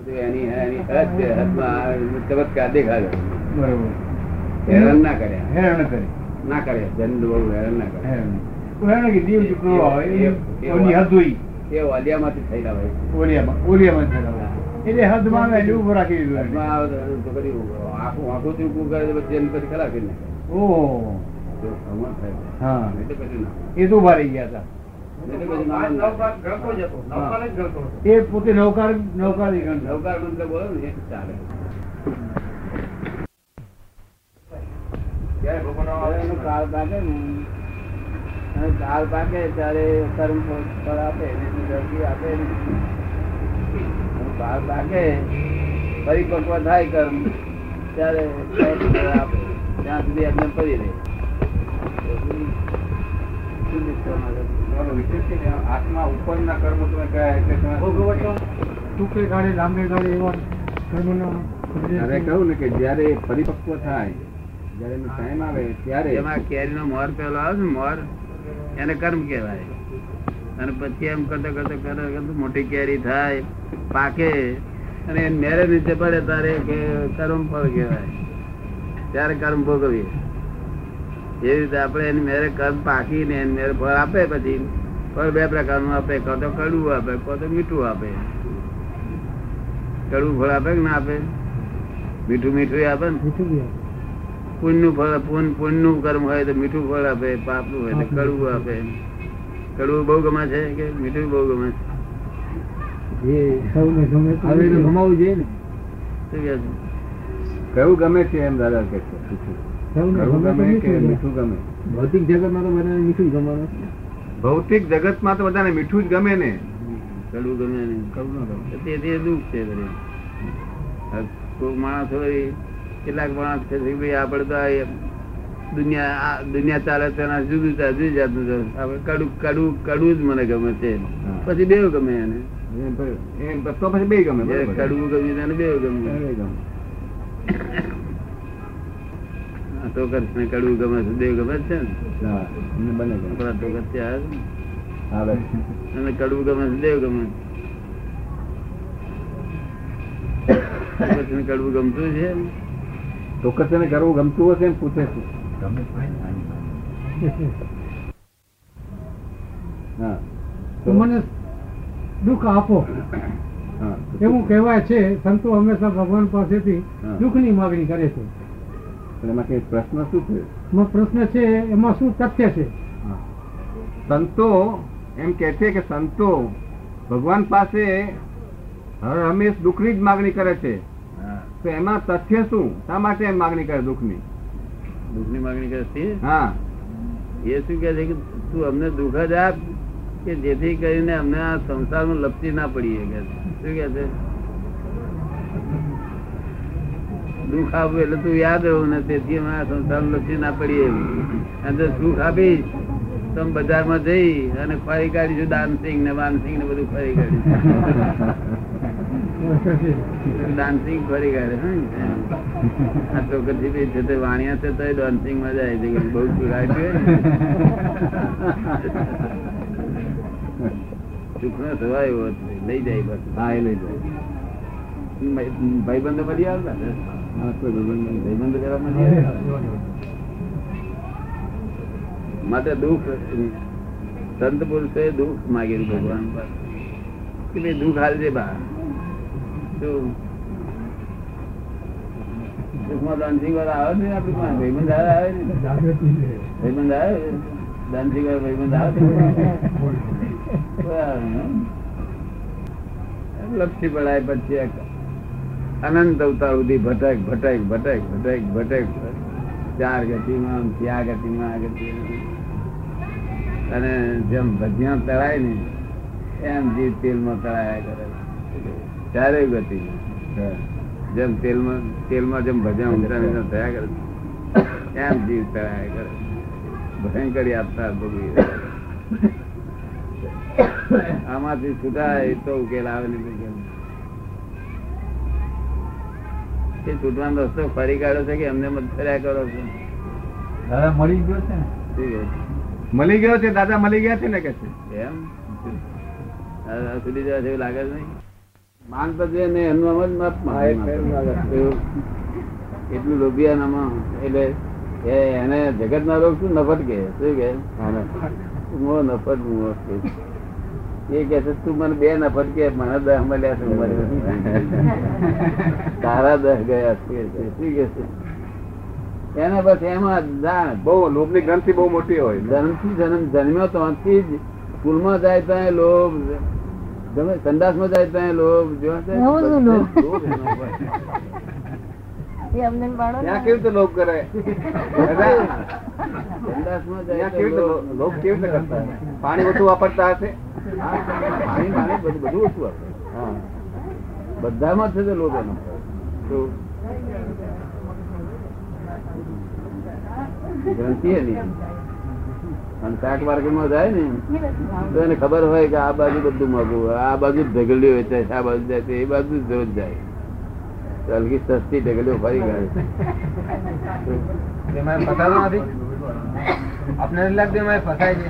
બધું એની એની હદ હદમાં ચમત્કાર દેખાડ્યો બરોબર. હેરાન ના કર્યા. હેરાન કરી ના કર્યા. જન બહુ હેરાન ના કર્યા. હેરાન હેરાન કે દીવ ચૂકવો હોય એ- એ એ- ઓની હદ હોય. એ વાલિયામાંથી થયેલા હોય. ઓલિયામાં ઓલિયામાં થયેલા એટલે હદમાં આવે એટલે ઊભો રાખી દીધું એને. આખું આખું કરે પછી એને પછી ખરા કરી નાખે. ઓહો. હા. એટલે પછી એ તો ઊભા રહી ગયા હતા. એ પોતે નૌકાર નૌકાર નૌકાર મંત્ર બોલો ને ચાલે. કાળ પાકે ને. કાળ પાકે ત્યારે કર્મ ફળ આપે ને આપે કાળ પાકે પરિપક્વ થાય કર્મ ત્યારે આપે. ત્યાં સુધી એમને પડી રહે. શું દીક્ષા માંગે? તમારો વિશેષ આત્મા ઉપરના કર્મો તમે કયા એટલે ટૂંકે ગાળે લાંબે ગાળે એવા કર્મના ત્યારે કહ્યું ને કે જયારે પરિપક્વ થાય જયારે એનો ટાઈમ આવે ત્યારે જેમાં કેરીનો મોર પેલો આવે ને મોર એને કર્મ કહેવાય. અને પછી એમ કરતા કરતા કરતા કરતા મોટી કેરી થાય પાકે અને એ મેરે નીચે પડે તારે કે કર્મ ફળ કહેવાય. ત્યારે કર્મ ભોગવીએ. એવી રીતે આપણે એની મેરે કર્મ પાકીને એની મેરે ફળ આપે પછી ફળ બે પ્રકારનું આપે કાં તો કડવું આપે કાં તો મીઠું આપે. કડવું ફળ આપે કે ના આપે? મીઠું મીઠું આપે ને? પુણ્યનું ફળ પુણ્ય પુણ્યનું કર્મ હોય તો મીઠું ફળ આપે પાપનું હોય તો કડવું આપે. કડવું બહુ ગમે છે કે મીઠું બહુ ગમે છે? કયું ગમે છે? એમ દાદા કે છે જગત ગમે તે કે મીઠું મીઠું ગમે? ભૌતિક જગતમાં તો બધાને મીઠું જ ગમવાનું. ભૌતિક જગતમાં તો બધાને મીઠું જ ગમે ને. કડવું ગમે ને કડવું ન ગમે. તે તે દુઃખ છે કોઈ માણસ હોય કેટલાક માણસ છે કે ભાઈ આપણે તો દુનિયા આ દુનિયા ચાલે છે એના જુદું ચાલે જુદી જાતનું. આપણે કડું કડું કડવું જ મને ગમે છે. પછી બેવ ગમે એને. તો પછી બે ગમે કડવું ગમ્યું તેને બેવ ગમે બે ગમે. તો કૃષ્ણ કડવું ગમે છે દેવ ગમે છે ને? બંને આપણા તો આવે ને. અને કડવું ગમે છે દેવ ગમે કૃષ્ણ કડવું ગમતું છે તો કૃષ્ણ કરવું ગમતું હશે ને પૂછે છે. હા. તો મને દુઃખ આપો. હા એવું કહેવાય છે સંતો હંમેશા ભગવાન પાસેથી દુઃખ દુઃખની માગણી કરે છે. એમાં પ્રશ્ન શું છે? એમાં પ્રશ્ન છે એમાં શું તથ્ય છે? સંતો એમ કે છે કે સંતો ભગવાન પાસે હર હંમેશ દુઃખની જ માગણી કરે છે. તો એમાં તથ્ય શું? શા માટે એમ માગણી કરે દુઃખની? દુઃખની માગણી કરે છે? હા. એ શું કે છે કે તું અમને દુઃખ જ આપ કે જેથી કરીને અમને આ સંસારમાં લપસી ના પડીએ કે શું કે છે? દુઃખ આપવું એટલે તું યાદ રહું ને તેથી અમે આ સંસારમાં લપસી ના પડીએ એવું. અને સુખ આપીશ. તો બજાર બજારમાં જઈ અને ફરી કાઢીશું ડાન્સિંગ ને વાનસિંગ ને બધું ફરી કાઢીશું. દાનસિંહ ફરી કાઢે? આ ચોકઠી બી છે તે વાણિયા છે તો દાનસિંહમાં જાય છે બહુ ચુરાય સુખ નો થવાય લઈ જાય બસ. હા એ લઈ જાય. ભાઈબંધો મળી આવતા? માટે દુઃખ સંત પુરુષે દુઃખ માગેલું ભગવાન. કે ભાઈ દુઃખ હાલજે બા. શું? દુઃખમાં દાનસિંહ વાળા આવે ને આપણી પાસે? ભાઈબંધ આવે ને ભાઈબંધ આવે? દાનસિંહ વાળા ભાઈબંધ આવે? લપસી પડાય પછી એક અનંત અવતાર સુધી ભટક ભટક ભટક ભટક ભટક ચાર ગતિમાં ત્યાં ગતિમાં આ ગતિ અને જેમ ભજીયા તળાય ને, એમ જીવ તેલમાં તળાયા કરે ચારે ગતિ જેમ તેલમાં તેલમાં જેમ ભજીયા ઉતરા થયા કરે એમ જીવ તળાયા કરે ભયંકર યાત્રા ભોગવી આમાંથી છૂટાય તો ઉકેલ આવે ને એ છૂટવાનો રસ્તો ફરી કાઢો છે કે એમને મત ફર્યા કરો છો? દાદા મળી ગયો છે? મળી ગયો છે દાદા મળી ગયા છે ને કે છે? એમ? આ સુધી જવા જેવું લાગે છે નહીં. માન પદવે ને એનું આમ જ મત હા, એટલે લોભિયાનામાં એટલે એ એને જગત ના રોગ શું? નફટ કે શું કે મો નફટ મો કે. એ કે છે તું મને બે નફટ કે મને દહ મળ્યા છે તારા દહ ગયા છે શું કે છે? એને બસ એમાં જાણ. બહુ લોભની ગ્રંથિ બહુ મોટી હોય. જન્મથી જન્મ જન્મ્યો ત્યાંથી જ. સ્કૂલમાં જાય ત્યાં લોભ. ગમે સંદાસમાં જાય ત્યાં લોભ. જો ત્યાં લોભ. કેવી રીતે કરે? જાય કેવી રીતે લોભ. કેવી રીતે કરતા? પાણી વધુ વાપરતા હશે? પાણી પાણી બધું બધું ઓછું આપે. હા. બધામાં છે તો લોભ એનો. ગ્રંથિ એની. અને શાક માર્કેટમાં જાય ને તો એને ખબર હોય કે આ બાજુ બધું મોઘું આ બાજુ ઢગલીઓ વેચાય છે આ બાજુ જાય છે એ બાજુ જ રોજ જાય. તો હલકી સસ્તી ઢગલીઓ ફરી ગયો એમાં ફસાતો નથી? આપને લાગતું એમાં ફસાય છે?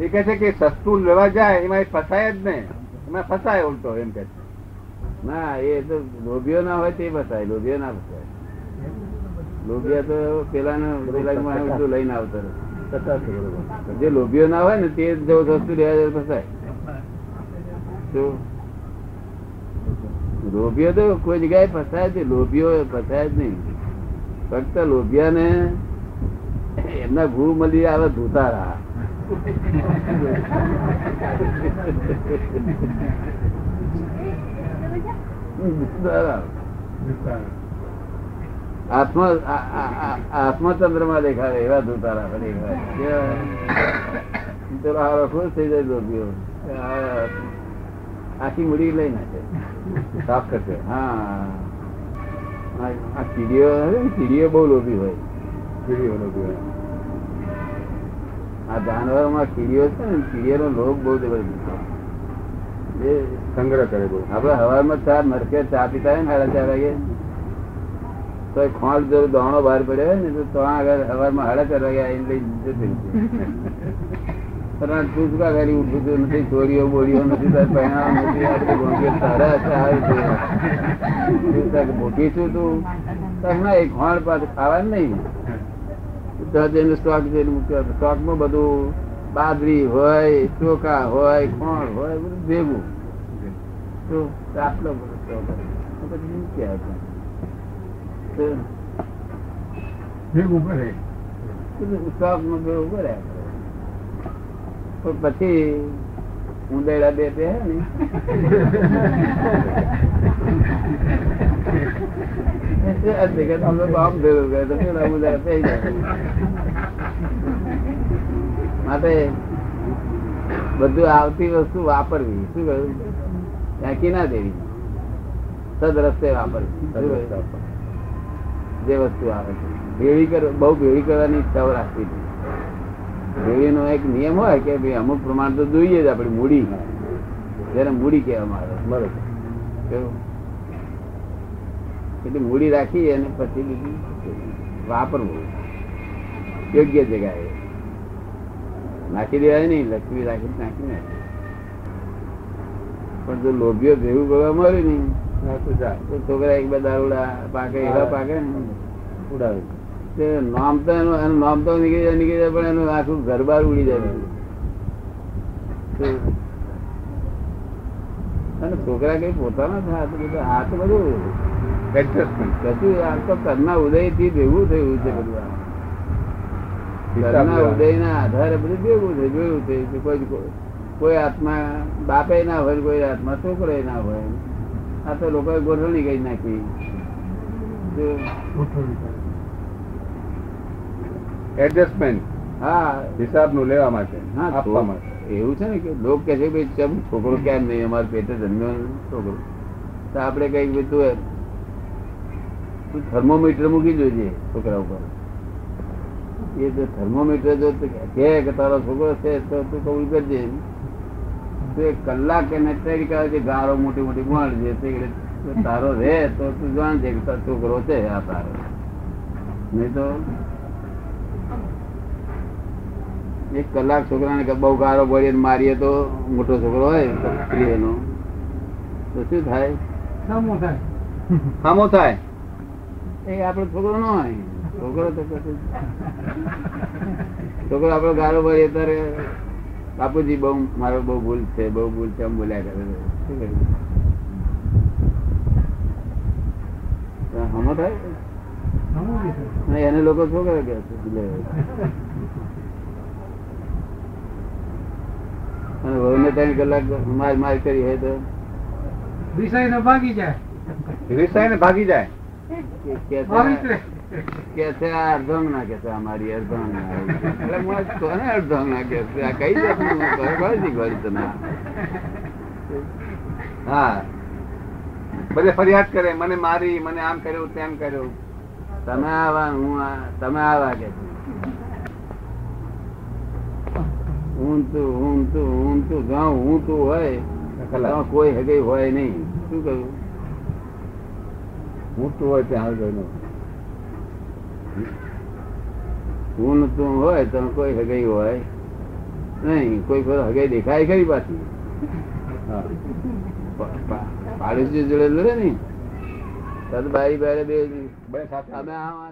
એ કહે છે કે સસ્તું લેવા જાય એમાં ફસાય જ નહીં. એમાં ફસાય ઉલટો, એમ કે છે. ના, એ તો લોભીઓ ના હોય તે ફસાય, લોભીઓ ના ફસાય. લોભિયા તો પેલા ને લઈને આવતો જે લોભીઓ ના હોય ને, તે જો સસ્તું લેવા જાય ફસાય. તો લોભીઓ તો કોઈ જગ્યાએ ફસાય નહીં, લોભીઓ ફસાય જ નહીં. ફક્ત લોભિયા ને એમના ઘૂ મળી આવે, ધોતા ધોતારા. આત્મા, આ- આ- આ- આત્મચંદ્રમાં દેખાડે એવા ધોતારા દેખાડે ખુશ થઈ જાય લોભીઓ આખી મૂડી લઈ નાખે. સાફ કરશે. હા. કીડીઓ કીડીઓ બહુ લોભી હોય. કીડીઓ લોભી હોય. આ જાનવરોમાં કીડીઓ છે ને કીડીઓનો લોક બહુ જબરદસ્ત એ સંગ્રહ કરે બહુ. આપડે હવામાં ચા મરકે ચા પીતા હોય ને સાડા ચાર વાગે. તો ખોંડ જો દાણો બહાર પડ્યો હોય ને તો ત્યાં આગળ હવામાં સાડા ચાર વાગે આવીને લઈ જતી. પણ તું શું ઉઠું છું નથી ચોરીઓ બોરીઓ નથી પહેણાવ નથી આ બધું ગોંગેટ તારા છે, આવી છે. તું તાર મોટી છું તું. તાર ના એ ખોંડ પાછું ખાવાનું નહીં. તો જઈને સ્ટોક જઈને મૂક્યો સ્ટોકમાં બધું બાદરી હોય ચોખા હોય ખોણ હોય બધું ભેગું તો આટલો બધો સ્ટોક પછી મૂક્યા હતા. ભેગું કરે સ્ટોકમાં ભેગું કર્યા કરે. પણ પછી ઉંદેડા બે બે હે માટે બધું આવતી વસ્તુ વાપરવી, શું કહ્યું? ફેંકી ના દેવી. સદ રસ્તે વાપરવી. જે વસ્તુ આવે છે. ભેળી કર બહુ ભેળી કરવાની ઈચ્છાઓ રાખવી હતી ભેળીનો એક નિયમ હોય કે ભાઈ અમુક પ્રમાણ તો જોઈએ જ આપણી, મૂડી. જેને મૂડી કહેવામાં આવે. બરોબર. કેવું? એટલે મૂડી રાખી અને પછી બીજું વાપરવું. યોગ્ય જગ્યાએ. નાખી દેવાય નહીં લક્ષ્મી રાખી નાખી ને પણ જો લોભીઓ ભેગું કરવા મળ્યું નહીં છોકરા એક બે દારૂડા પાકે એવા પાકે ને. ઉડાવે. તે નામ તો એનું એનું નામ તો નીકળી જાય નીકળી જાય પણ એનું આખું ઘર બહાર ઉડી જાય. અને છોકરા કઈ પોતાના થાય આ બધું તો બધું એડજસ્ટમેન્ટ કશું આ તો કરના ઉદયથી ભેગું થયું છે બધું કરના હિસાબ ઉદય ના આધારે બધું ભેગું થયું જોયું થયું છે કોઈ કોઈ આત્મા બાપે ના હોય કોઈ આત્મા છોકરો ના હોય. આ તો લોકોએ ગોઠવણી કરી નાખી. એડજસ્ટમેન્ટ હા. હિસાબનું લેવા માટે હા આપવા માટે. એવું છે ને કે લોક કે છે ભાઈ ચમ છોકરો કેમ નહીં? અમારે પેટે જન્મ્યો છોકરો. તો આપણે તું તું થર્મોમીટર મૂકી જોજે છોકરા ઉપર. એ જો થર્મોમીટર જો કે તારો છોકરો છે તો તું કબૂલ કરજે. તો કલાક એને તૈયારી કરે છે ગારો મોટી મોટી છે તે તારો રે તો તું જાણજે કે તારો છોકરો છે આ તારો. નહીં તો એક કલાક છોકરાને બહુ ગારો બોલીને મારીએ તો મોટો છોકરો હોય તો સ્ત્રી એનો. તો શું થાય? સામો થાય. સામો થાય. એ આપણો છોકરો ન હોય છોકરો તો છોકરો આપડે ગાળો ભરીએ ત્યારે બાપુજી બહુ મારો બહુ ભૂલ છે બહુ ભૂલ છે એમ બોલ્યા કરે. શું? હમો થાય એને લોકો શું કરે કે. અને વહુને ત્રણ કલાક માર માર કરી હોય તો દિશાઈને ભાગી જાય રીસાઈને ભાગી જાય કે- છે- આ અર્ધંગ ના કે છે અમારી અર્ધંગ ના હું કોને અર્ધંગ ના કે છે? આ કઈ જાતનું તમે હા. બધે ફરિયાદ કરે મને મારી મને આમ કર્યું તેમ કર્યું. તમે આવા હું આ- તમે આવા કે હું તું હું તું હું તું જ્યાં હું તું હોય કોઈ હગઈ હોય નહીં. શું કહ્યું? મોટું હોય ત્યાં આગળનું. હું તું હોય તો કોઈ હગાઈ હોય નહીં. કોઈ હગાઈ દેખાય ખરી પાછી. પાડોશી જોડે લડે ને. બારી બારે બે અમે આ